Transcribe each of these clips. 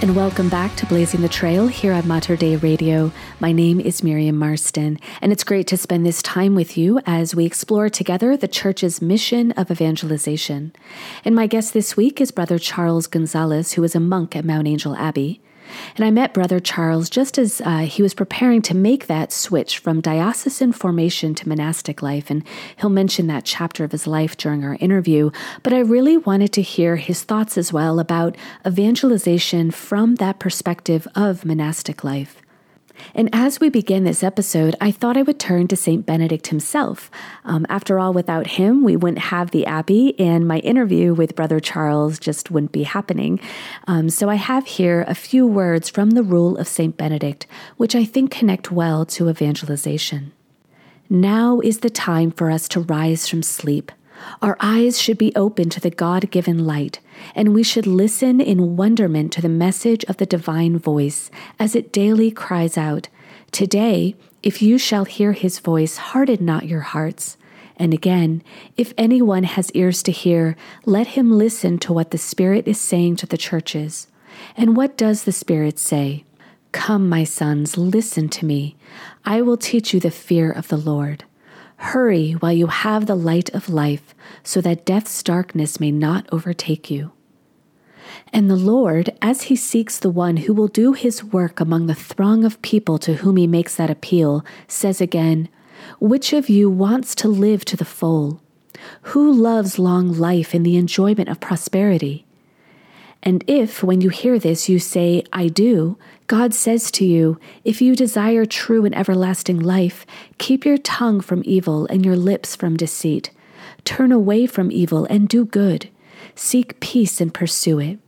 and welcome back to Blazing the Trail here at Mater Dei Radio. My name is Miriam Marston, and it's great to spend this time with you as we explore together the Church's mission of evangelization. And my guest this week is Brother Charles Gonzalez, who is a monk at Mount Angel Abbey. And I met Brother Charles just as uh, he was preparing to make that switch from diocesan formation to monastic life. And he'll mention that chapter of his life during our interview. But I really wanted to hear his thoughts as well about evangelization from that perspective of monastic life. And as we begin this episode, I thought I would turn to St. Benedict himself. Um, after all, without him, we wouldn't have the Abbey, and my interview with Brother Charles just wouldn't be happening. Um, so I have here a few words from the Rule of St. Benedict, which I think connect well to evangelization. Now is the time for us to rise from sleep. Our eyes should be open to the God given light, and we should listen in wonderment to the message of the divine voice as it daily cries out, Today, if you shall hear his voice, harden not your hearts. And again, if anyone has ears to hear, let him listen to what the Spirit is saying to the churches. And what does the Spirit say? Come, my sons, listen to me. I will teach you the fear of the Lord. Hurry while you have the light of life, so that death's darkness may not overtake you. And the Lord, as he seeks the one who will do his work among the throng of people to whom he makes that appeal, says again, Which of you wants to live to the full? Who loves long life and the enjoyment of prosperity? And if, when you hear this, you say, I do, God says to you, If you desire true and everlasting life, keep your tongue from evil and your lips from deceit. Turn away from evil and do good. Seek peace and pursue it.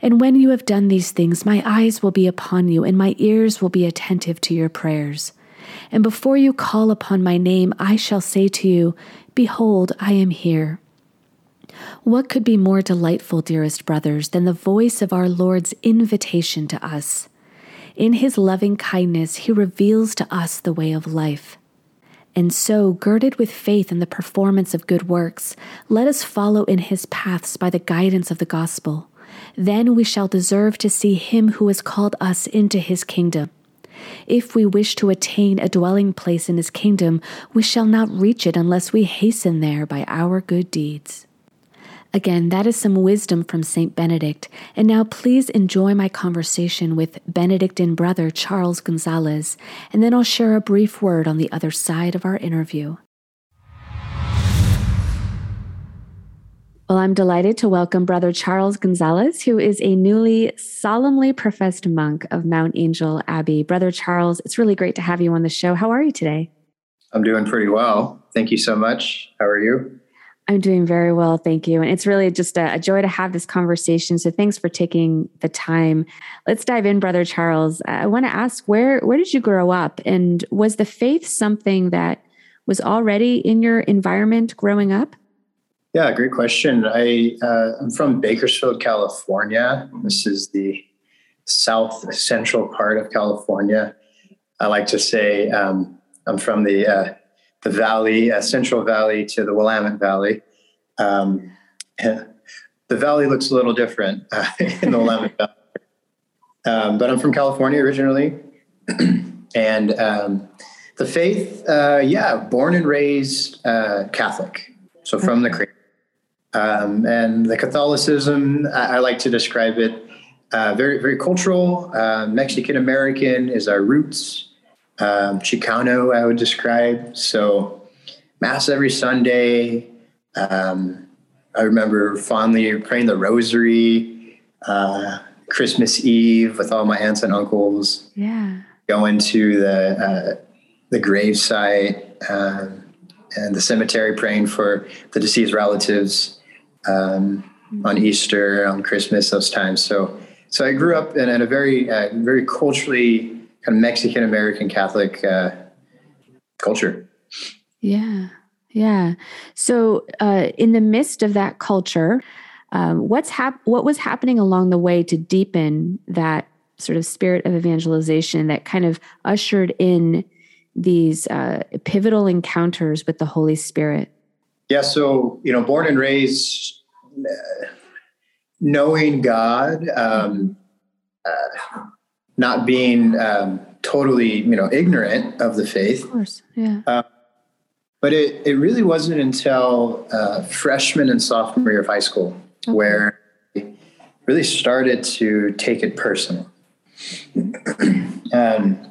And when you have done these things, my eyes will be upon you, and my ears will be attentive to your prayers. And before you call upon my name, I shall say to you, Behold, I am here. What could be more delightful, dearest brothers, than the voice of our Lord's invitation to us? In his loving kindness, he reveals to us the way of life. And so, girded with faith in the performance of good works, let us follow in his paths by the guidance of the gospel. Then we shall deserve to see him who has called us into his kingdom. If we wish to attain a dwelling place in his kingdom, we shall not reach it unless we hasten there by our good deeds. Again, that is some wisdom from St. Benedict. And now please enjoy my conversation with Benedictine brother Charles Gonzalez, and then I'll share a brief word on the other side of our interview. Well, I'm delighted to welcome Brother Charles Gonzalez, who is a newly solemnly professed monk of Mount Angel Abbey. Brother Charles, it's really great to have you on the show. How are you today? I'm doing pretty well. Thank you so much. How are you? I'm doing very well, thank you. And it's really just a, a, joy to have this conversation. So thanks for taking the time. Let's dive in, Brother Charles. I want to ask where where did you grow up, and was the faith something that was already in your environment growing up? Yeah, great question. I uh, I'm from Bakersfield, California. This is the south central part of California. I like to say um, I'm from the uh, the valley, uh, Central Valley to the Willamette Valley. Um, the valley looks a little different uh, in the Willamette Valley. Um, but I'm from California originally. and um, the faith, uh, yeah, born and raised uh, Catholic. So from the cradle. Um, and the Catholicism, I, I, like to describe it uh, very, very cultural. Uh, Mexican American is our roots um, Chicano, I would describe. So, Mass every Sunday, um, I remember fondly praying the rosary, uh, Christmas Eve with all my aunts and uncles. Yeah. Going to the uh, the gravesite um, and the cemetery, praying for the deceased relatives um, mm-hmm. on Easter, on Christmas, those times. So, so I grew up in, in a very, uh, very culturally kind of Mexican American Catholic uh, culture. Yeah. Yeah. So, uh, in the midst of that culture, um, what's hap- what was happening along the way to deepen that sort of spirit of evangelization that kind of ushered in these uh, pivotal encounters with the Holy Spirit? Yeah. So, you know, born and raised, uh, knowing God, um, uh, not being um, totally, you know, ignorant of the faith. Of course. Yeah. Uh, but it, it really wasn't until uh, freshman and sophomore year of high school okay. where I really started to take it personal. um,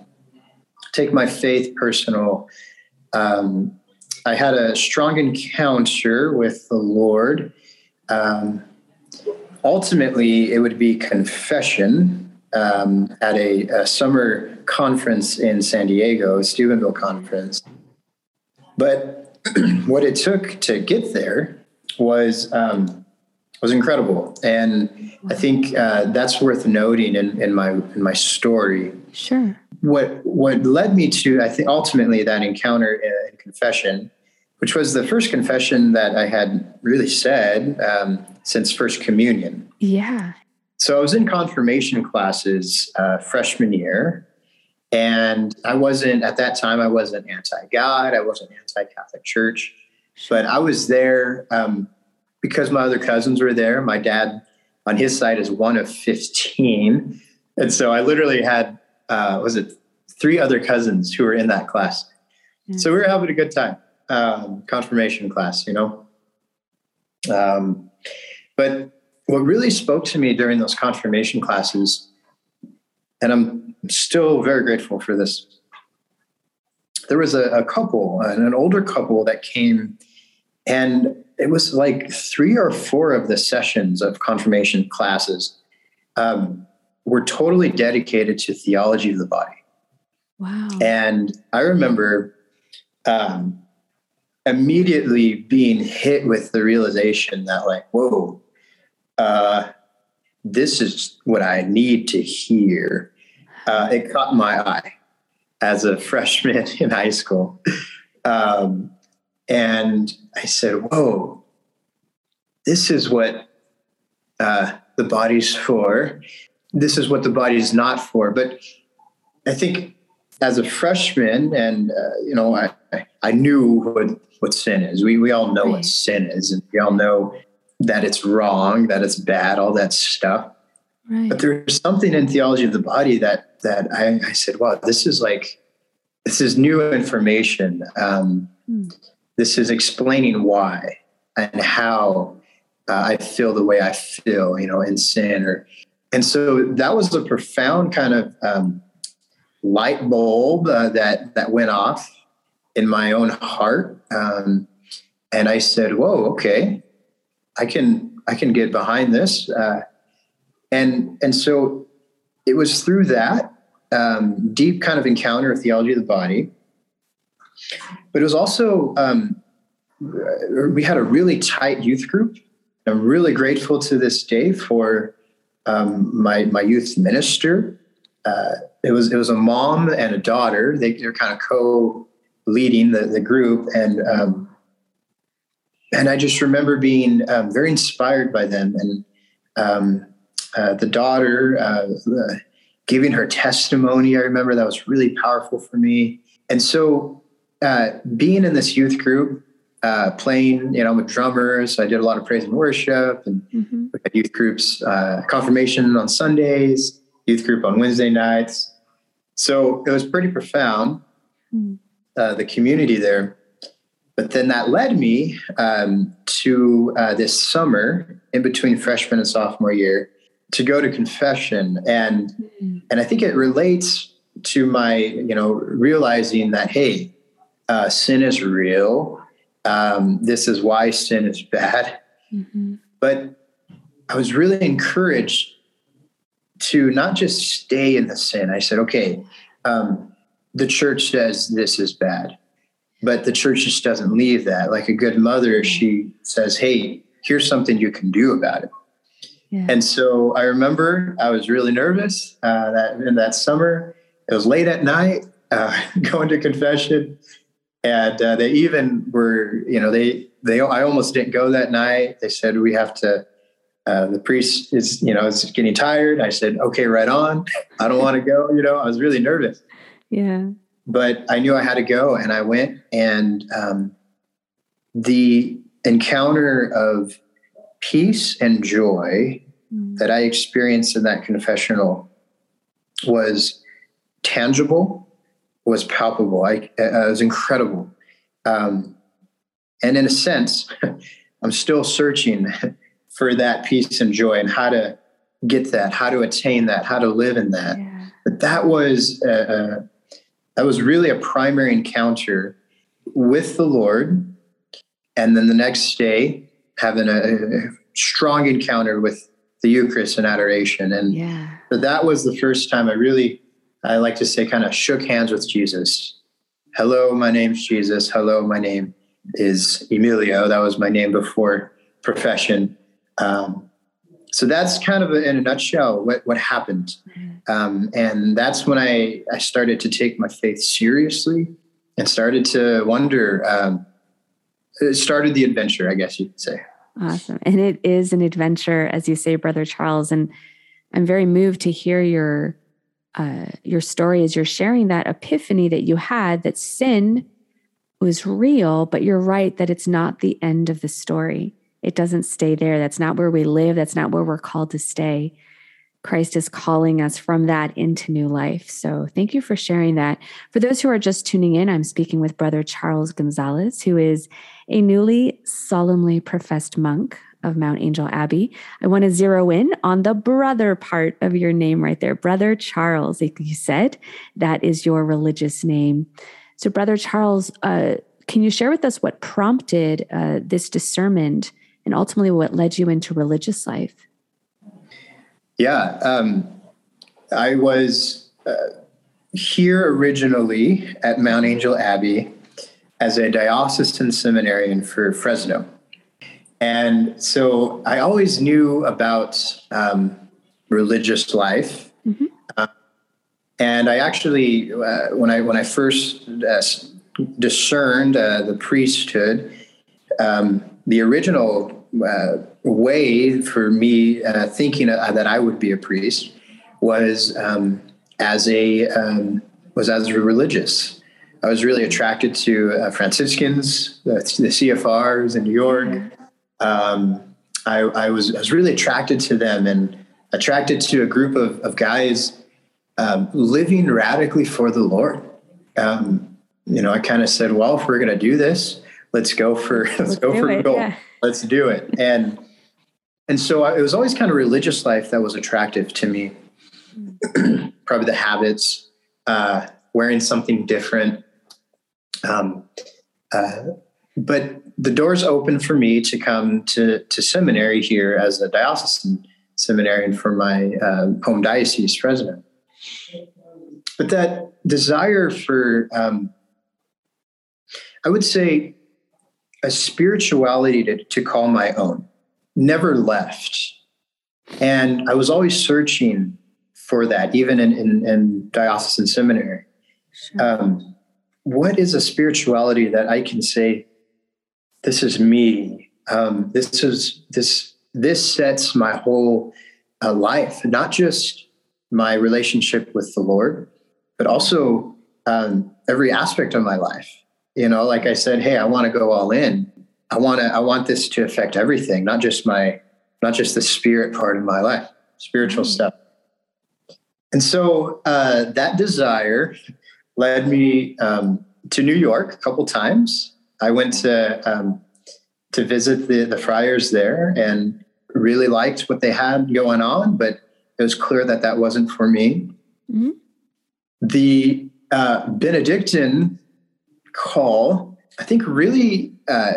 take my faith personal. Um, I had a strong encounter with the Lord. Um, ultimately, it would be confession um, at a, a, summer conference in San Diego, Steubenville conference. But what it took to get there was um, was incredible, and I think uh, that's worth noting in, in my in my story. Sure. What what led me to I think ultimately that encounter and confession, which was the first confession that I had really said um, since first communion. Yeah. So I was in confirmation classes uh, freshman year, and I wasn't, at that time, I wasn't anti God, I wasn't anti Catholic Church, but I was there um, because my other cousins were there. My dad, on his side, is one of 15. And so I literally had, uh, was it three other cousins who were in that class. Mm-hmm. So we were having a good time, um, confirmation class, you know. Um, but what really spoke to me during those confirmation classes, and I'm still very grateful for this. There was a, a couple, an older couple that came, and it was like three or four of the sessions of confirmation classes um, were totally dedicated to theology of the body. Wow. And I remember um, immediately being hit with the realization that, like, whoa, uh, this is what I need to hear. Uh, it caught my eye as a freshman in high school. Um, and I said, Whoa, this is what uh, the body's for. This is what the body's not for. But I think as a freshman, and, uh, you know, I, I knew what, what sin is. We, we all know what sin is, and we all know that it's wrong, that it's bad, all that stuff. Right. But there's something in theology of the body that that I, I said, wow, this is like this is new information. Um, mm. This is explaining why and how uh, I feel the way I feel, you know, in sin. Or, and so that was a profound kind of um, light bulb uh, that that went off in my own heart. Um, and I said, "Whoa, okay, I can I can get behind this." Uh, and and so it was through that um, deep kind of encounter of theology of the body, but it was also um, we had a really tight youth group. I'm really grateful to this day for um, my my youth minister. Uh, it was it was a mom and a daughter. They, they're kind of co leading the, the group, and um, and I just remember being um, very inspired by them and um, uh, the daughter uh, giving her testimony. I remember that was really powerful for me. And so, uh, being in this youth group, uh, playing, you know, with drummers, I did a lot of praise and worship, and mm-hmm. we had youth groups, uh, confirmation on Sundays, youth group on Wednesday nights. So it was pretty profound, mm. the community there. But then that led me um, to this summer in between freshman and sophomore year to go to confession and mm-hmm. and i think it relates to my you know realizing that hey uh, sin is real um, this is why sin is bad Mm-hmm. But I was really encouraged to not just stay in the sin. I said, okay, um, the church says this is bad, but the church just doesn't leave that. Like a good mother, she says, hey, here's something you can do about it. Yeah. And so I remember I was really nervous uh, that in that summer. It was late at night, uh, going to confession, and uh, they even were, you know, they they I almost didn't go that night. They said we have to. Uh, the priest is, you know, is getting tired. I said, okay, right on. I don't want to go. You know, I was really nervous. Yeah. But I knew I had to go, and I went. And um, the encounter of peace and joy mm. that I experienced in that confessional was tangible, was palpable. I, uh, it was incredible. Um, and in a sense, I'm still searching for that peace and joy and how to get that, how to attain that, how to live in that. Yeah. But that was uh, uh, that was really a primary encounter with the Lord, and then the next day having a, a strong encounter with the Eucharist and adoration. And yeah. that was the first time I really, I like to say, kind of shook hands with Jesus. Hello, my name's Jesus. Hello, my name is Emilio. That was my name before profession. Um, so that's kind of a, in a nutshell what, what happened. Mm-hmm. Um, and that's when I, I started to take my faith seriously and started to wonder, um, it started the adventure, I guess you could say. Awesome. And it is an adventure, as you say, Brother Charles. And I'm very moved to hear your uh, your story as you're sharing that epiphany that you had that sin was real, but you're right that it's not the end of the story. It doesn't stay there. That's not where we live. That's not where we're called to stay. Christ is calling us from that into new life. So thank you for sharing that. For those who are just tuning in, I'm speaking with Brother Charles Gonzalez, who is a newly solemnly professed monk of Mount Angel Abbey. I want to zero in on the brother part of your name right there. Brother Charles, like you said, that is your religious name. So, Brother Charles, uh, can you share with us what prompted uh, this discernment and ultimately what led you into religious life? Yeah, um, I was uh, here originally at Mount Angel Abbey as a diocesan seminarian for Fresno. And so I always knew about um, religious life. Mm-hmm. Uh, and I actually, uh, when I when I first uh, discerned uh, the priesthood, um, the original uh, way for me uh, thinking uh, that I would be a priest was um, as a um, was as a religious. I was really attracted to uh, Franciscans, the, the, CFRs in New York. Um, I, I, was I was really attracted to them and attracted to a group of, of guys um, living radically for the Lord. Um, you know, I kind of said, well, if we're going to do this, let's go for let's, let's go for it, gold. Yeah. Let's do it. And and so I, it was always kind of religious life that was attractive to me. Probably the habits, uh, wearing something different. Um, uh, but the doors open for me to come to, to seminary here as a diocesan seminarian for my uh, home diocese president. But that desire for, um, I would say, a spirituality to, to call my own never left. And I was always searching for that, even in, in, in diocesan seminary. Um, what is a spirituality that I can say, this is me. Um, this is this this sets my whole uh, life, not just my relationship with the Lord, but also um, every aspect of my life. You know, like I said, hey, I want to go all in. I want to I want this to affect everything, not just my not just the spirit part of my life, spiritual mm-hmm. stuff. And so uh, that desire led me um, to New York a couple times. I went to um, to visit the the friars there and really liked what they had going on, but it was clear that that wasn't for me. Mm-hmm. The uh, Benedictine call, I think, really uh,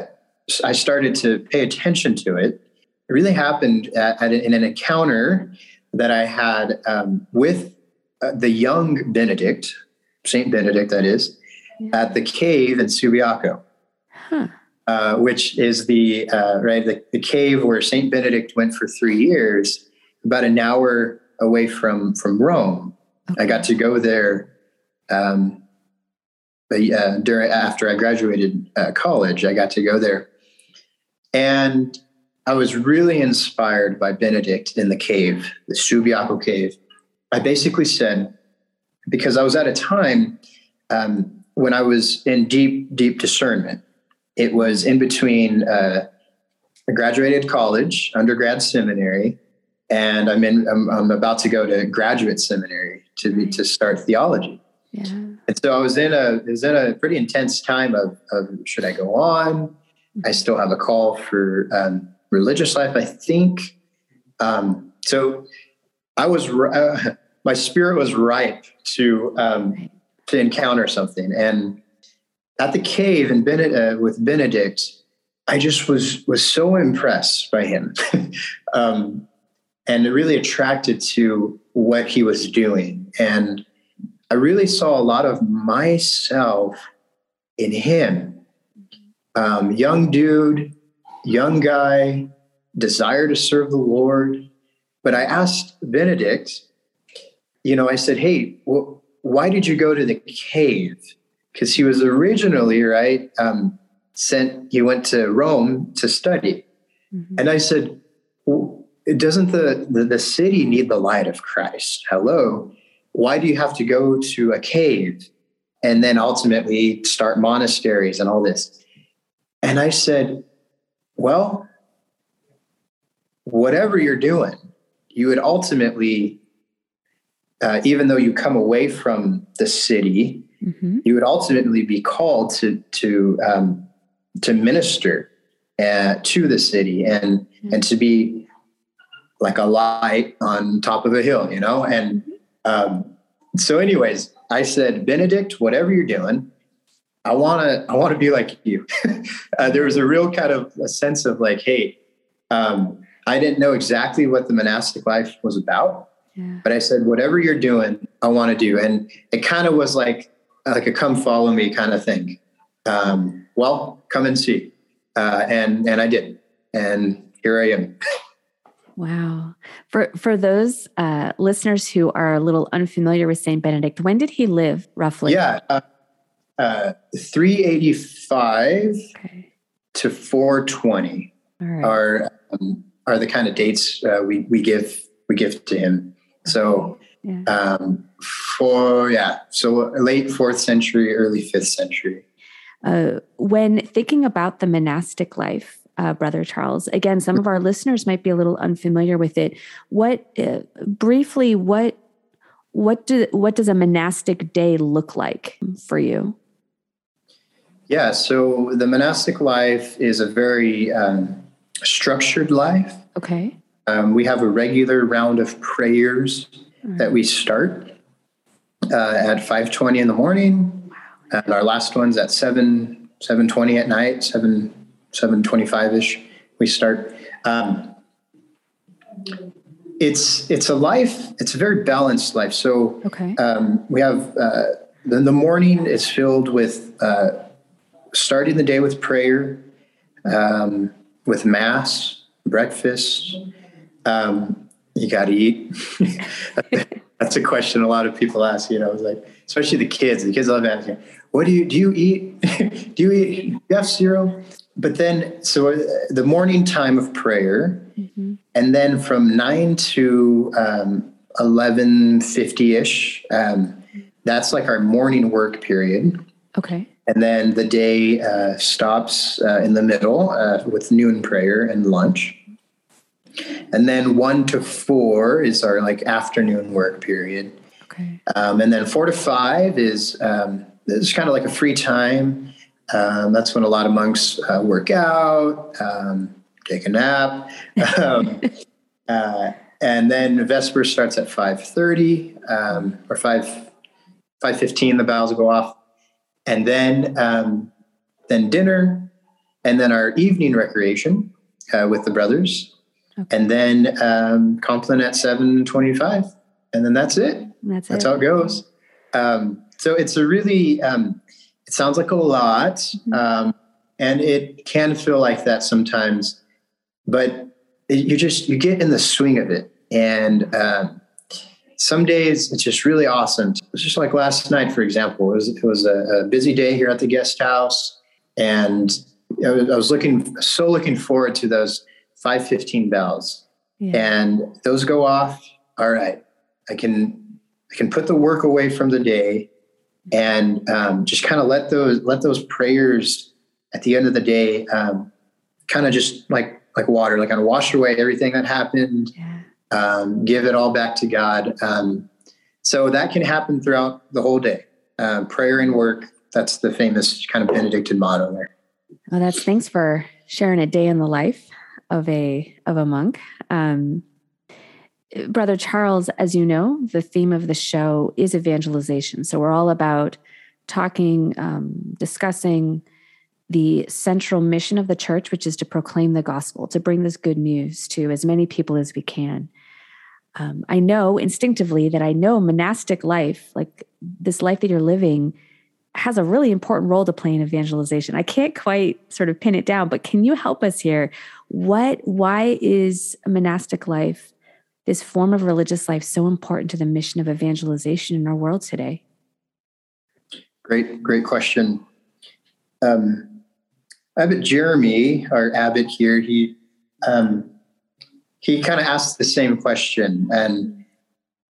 I started to pay attention to it it really happened at, at in an encounter that I had um, with uh, the young Benedict, Saint Benedict, that is, yeah. at the cave in Subiaco, huh. uh, which is the uh, right the, the cave where Saint Benedict went for three years, about an hour away from from Rome. Okay. I got to go there um, uh, during after I graduated uh, college. I got to go there, and I was really inspired by Benedict in the cave, the Subiaco cave. I basically said because I was at a time um, when I was in deep, deep discernment. It was in between. Uh, I graduated college, undergrad seminary, and I'm in. I'm, I'm about to go to graduate seminary to be, to start theology. Yeah. And so I was in a was in a pretty intense time of, of should I go on? I still have a call for um, religious life. I think um, so. I was uh, my spirit was ripe to um, to encounter something, and at the cave in uh, with Benedict, I just was was so impressed by him. um, and really attracted to what he was doing. And I really saw a lot of myself in him. Um, young dude, young guy, desire to serve the Lord. But I asked Benedict, you know, I said, hey, well, why did you go to the cave? Because he was originally, right, um, sent, he went to Rome to study. Mm-hmm. And I said, well, doesn't the, the, the city need the light of Christ? Hello. Why do you have to go to a cave and then ultimately start monasteries and all this? And I said, well, whatever you're doing, you would ultimately, uh, even though you come away from the city, mm-hmm. you would ultimately be called to to um, to minister uh, to the city and mm-hmm. and to be like a light on top of a hill, you know? And um, so, anyways, I said, Benedict, whatever you're doing, I want to, I want to be like you. uh, there was a real kind of a sense of like, Hey, um, I didn't know exactly what the monastic life was about, yeah. but I said, whatever you're doing, I want to do. And it kind of was like, like a come follow me kind of thing. Um, well, come and see. Uh, and, and I did. And here I am. Wow. For for those uh, listeners who are a little unfamiliar with Saint Benedict, when did he live roughly? Yeah, uh, uh, three eighty five okay. to four twenty right. are um, are the kind of dates uh, we we give we give to him. So yeah. um, for yeah, so late fourth century, early fifth century. Uh, when thinking about the monastic life, uh, Brother Charles. Again, some of our listeners might be a little unfamiliar with it. What uh, briefly what what do what does a monastic day look like for you? Yeah, so the monastic life is a very um, structured life. Okay. Um, we have a regular round of prayers right. that we start uh, at five twenty in the morning, wow. and our last one's at seven seven twenty at night, seven 725 ish we start. Um, it's it's a life it's a very balanced life. So okay. um, we have uh, the, the morning is filled with uh, starting the day with prayer um, with mass breakfast. Um, you got to eat that's a question a lot of people ask you know it's like especially the kids. The kids love asking what do you do you eat? Do you eat have cereal? But then so the morning time of prayer mm-hmm. and then from 9 to um, 11.50ish um, that's like our morning work period. Okay. And then the day uh, stops uh, in the middle uh, with noon prayer and lunch and then 1 to 4 is our like afternoon work period okay um, and then 4 to 5 is um, it's kind of like a free time um, that's when a lot of monks uh, work out, um, take a nap, um, uh, and then Vesper starts at five thirty um, or five five fifteen. The bells go off, and then um, then dinner, and then our evening recreation uh, with the brothers. Okay. and then um, Compline at seven twenty-five, and then that's it. That's, that's it. how it goes. Um, so it's a really, um, it sounds like a lot, mm-hmm. um, and it can feel like that sometimes, but you just you get in the swing of it, and um, some days it's just really awesome. It's just like last night, for example. It was it was a, a busy day here at the guest house, and I was looking so looking forward to those five fifteen bells, yeah. and those go off. All right, I can I can put the work away from the day and um, just kind of let those let those prayers at the end of the day um, kind of just like like water like kind of wash away everything that happened yeah. um, give it all back to god um, so that can happen throughout the whole day uh, prayer and work that's the famous kind of benedictine motto there well that's thanks for sharing a day in the life of a of a monk um, Brother Charles, as you know, the theme of the show is evangelization. So we're all about talking, um, discussing the central mission of the church, which is to proclaim the gospel, to bring this good news to as many people as we can. Um, I know instinctively that I know monastic life, like this life that you're living, has a really important role to play in evangelization. I can't quite sort of pin it down, but can you help us here? What, why is monastic life this form of religious life so important to the mission of evangelization in our world today? Great, great question. Um, Abbot Jeremy, our abbot here, he um, he kind of asked the same question, and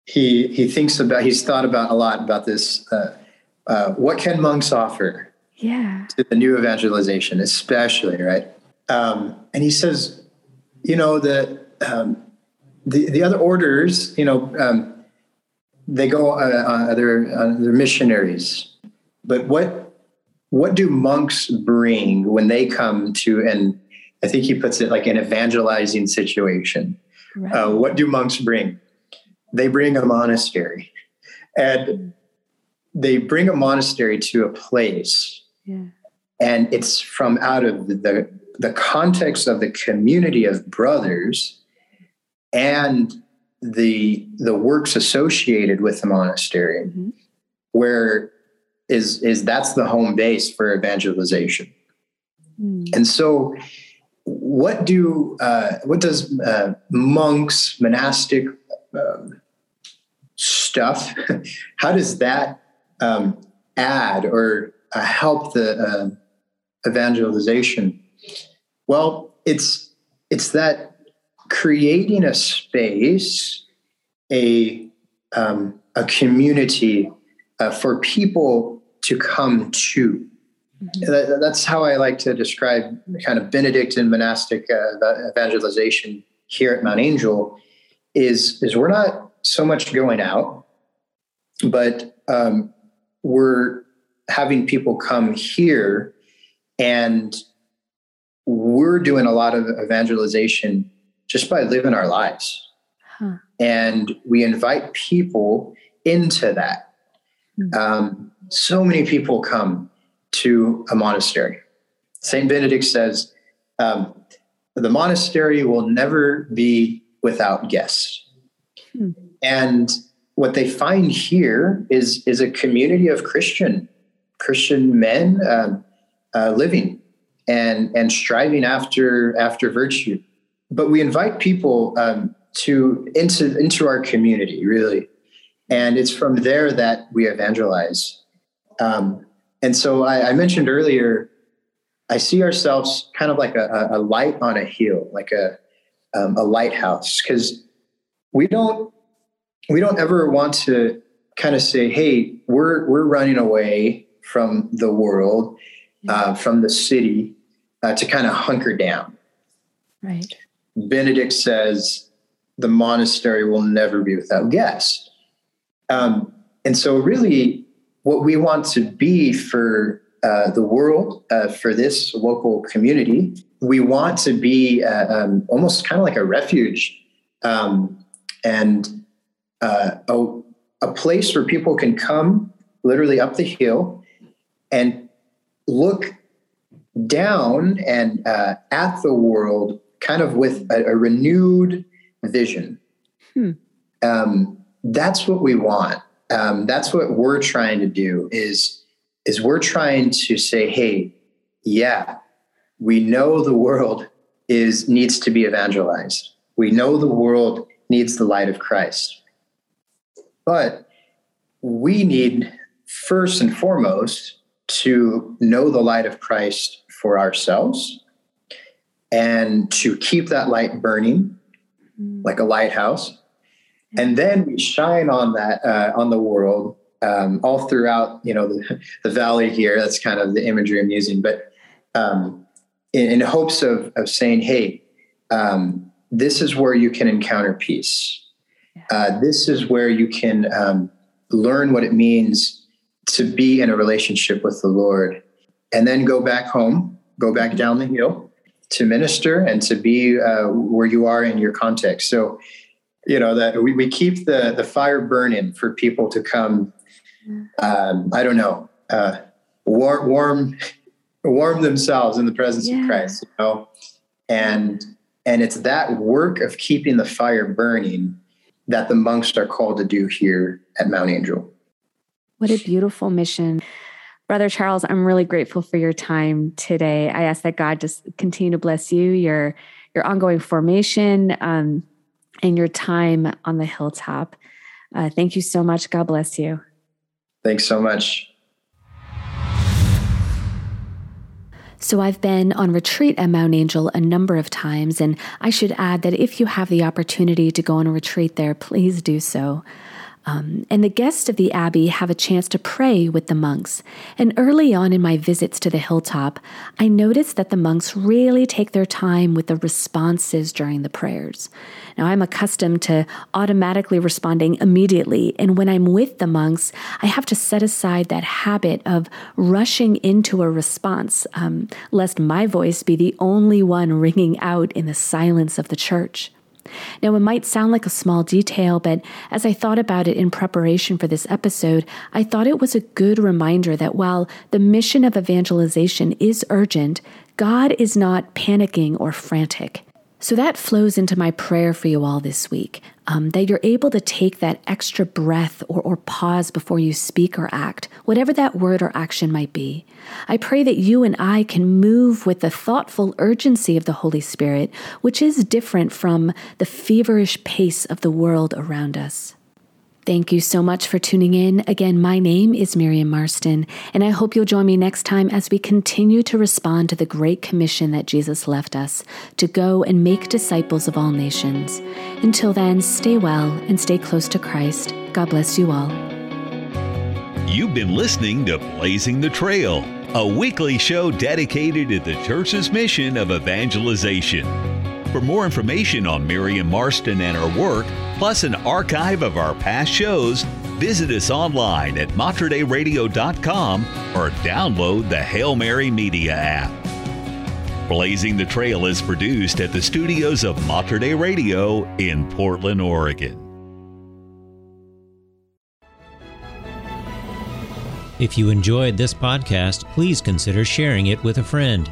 he he thinks about he's thought about a lot about this. Uh, uh, what can monks offer? Yeah. To the new evangelization, especially right. Um, and he says, you know, that um, the, the other orders, you know, um, they go uh, uh, they're, uh, they're missionaries, but what what do monks bring when they come to and I think he puts it like an evangelizing situation. Right. Uh, what do monks bring? They bring a monastery, and they bring a monastery to a place, yeah. and it's from out of the the context of the community of brothers and the the works associated with the monastery mm-hmm. where is is that's the home base for evangelization mm. and so what do uh, what does uh, monks monastic um, stuff how does that um, add or uh, help the uh, evangelization well it's it's that creating a space, a um, a community uh, for people to come to. Mm-hmm. That, that's how I like to describe kind of Benedictine monastic uh, evangelization here at Mount Angel. Is is we're not so much going out, but um, we're having people come here, and we're doing a lot of evangelization just by living our lives. Huh. And we invite people into that. Hmm. Um, so many people come to a monastery. St. Benedict says um, the monastery will never be without guests. Hmm. And what they find here is, is a community of Christian Christian men um, uh, living and and striving after after virtue but we invite people um, to into into our community really, and it's from there that we evangelize. Um, and so I, I, mentioned earlier, I see ourselves kind of like a, a light on a hill, like a um, a lighthouse, because we don't we don't ever want to kind of say, "Hey, we're we're running away from the world, uh, from the city, uh, to kind of hunker down." Right. Benedict says the monastery will never be without guests. Um, and so, really, what we want to be for uh, the world, uh, for this local community, we want to be uh, um, almost kind of like a refuge um, and uh, a, a place where people can come literally up the hill and look down and uh, at the world kind of with a, a renewed vision. Hmm. Um, that's what we want. Um, that's what we're trying to do. Is is we're trying to say, hey, yeah, we know the world is needs to be evangelized. We know the world needs the light of Christ. But we need first and foremost to know the light of Christ for ourselves and to keep that light burning like a lighthouse. And then we shine on that, uh, on the world um, all throughout, you know, the, the, valley here. That's kind of the imagery I'm using, but um, in, in, hopes of, of saying, hey, um, this is where you can encounter peace. Uh, this is where you can um, learn what it means to be in a relationship with the Lord, and then go back home, go back down the hill to minister and to be uh, where you are in your context. So, you know that we, we keep the the fire burning for people to come. Um, I don't know, uh, warm warm warm themselves in the presence yeah. of Christ. You know, and and it's that work of keeping the fire burning that the monks are called to do here at Mount Angel. What a beautiful mission. Brother Charles, I'm really grateful for your time today. I ask that God just continue to bless you, your your ongoing formation, um, and your time on the hilltop. Uh, thank you so much. God bless you. Thanks so much. So, I've been on retreat at Mount Angel a number of times, and I should add that if you have the opportunity to go on a retreat there, please do so. Um, and the guests of the abbey have a chance to pray with the monks. And early on in my visits to the hilltop, I noticed that the monks really take their time with the responses during the prayers. Now, I'm accustomed to automatically responding immediately, and when I'm with the monks, I have to set aside that habit of rushing into a response, um, lest my voice be the only one ringing out in the silence of the church. Now, it might sound like a small detail, but as I thought about it in preparation for this episode, I thought it was a good reminder that while the mission of evangelization is urgent, God is not panicking or frantic. So that flows into my prayer for you all this week um, that you're able to take that extra breath or, or pause before you speak or act, whatever that word or action might be. I pray that you and I can move with the thoughtful urgency of the Holy Spirit, which is different from the feverish pace of the world around us. Thank you so much for tuning in. Again, my name is Miriam Marston, and I hope you'll join me next time as we continue to respond to the great commission that Jesus left us to go and make disciples of all nations. Until then, stay well and stay close to Christ. God bless you all. You've been listening to Blazing the Trail, a weekly show dedicated to the church's mission of evangelization. For more information on Miriam Marston and her work, plus an archive of our past shows, visit us online at materdeiradio.com or download the Hail Mary Media app. Blazing the Trail is produced at the studios of Mater Radio in Portland, Oregon. If you enjoyed this podcast, please consider sharing it with a friend.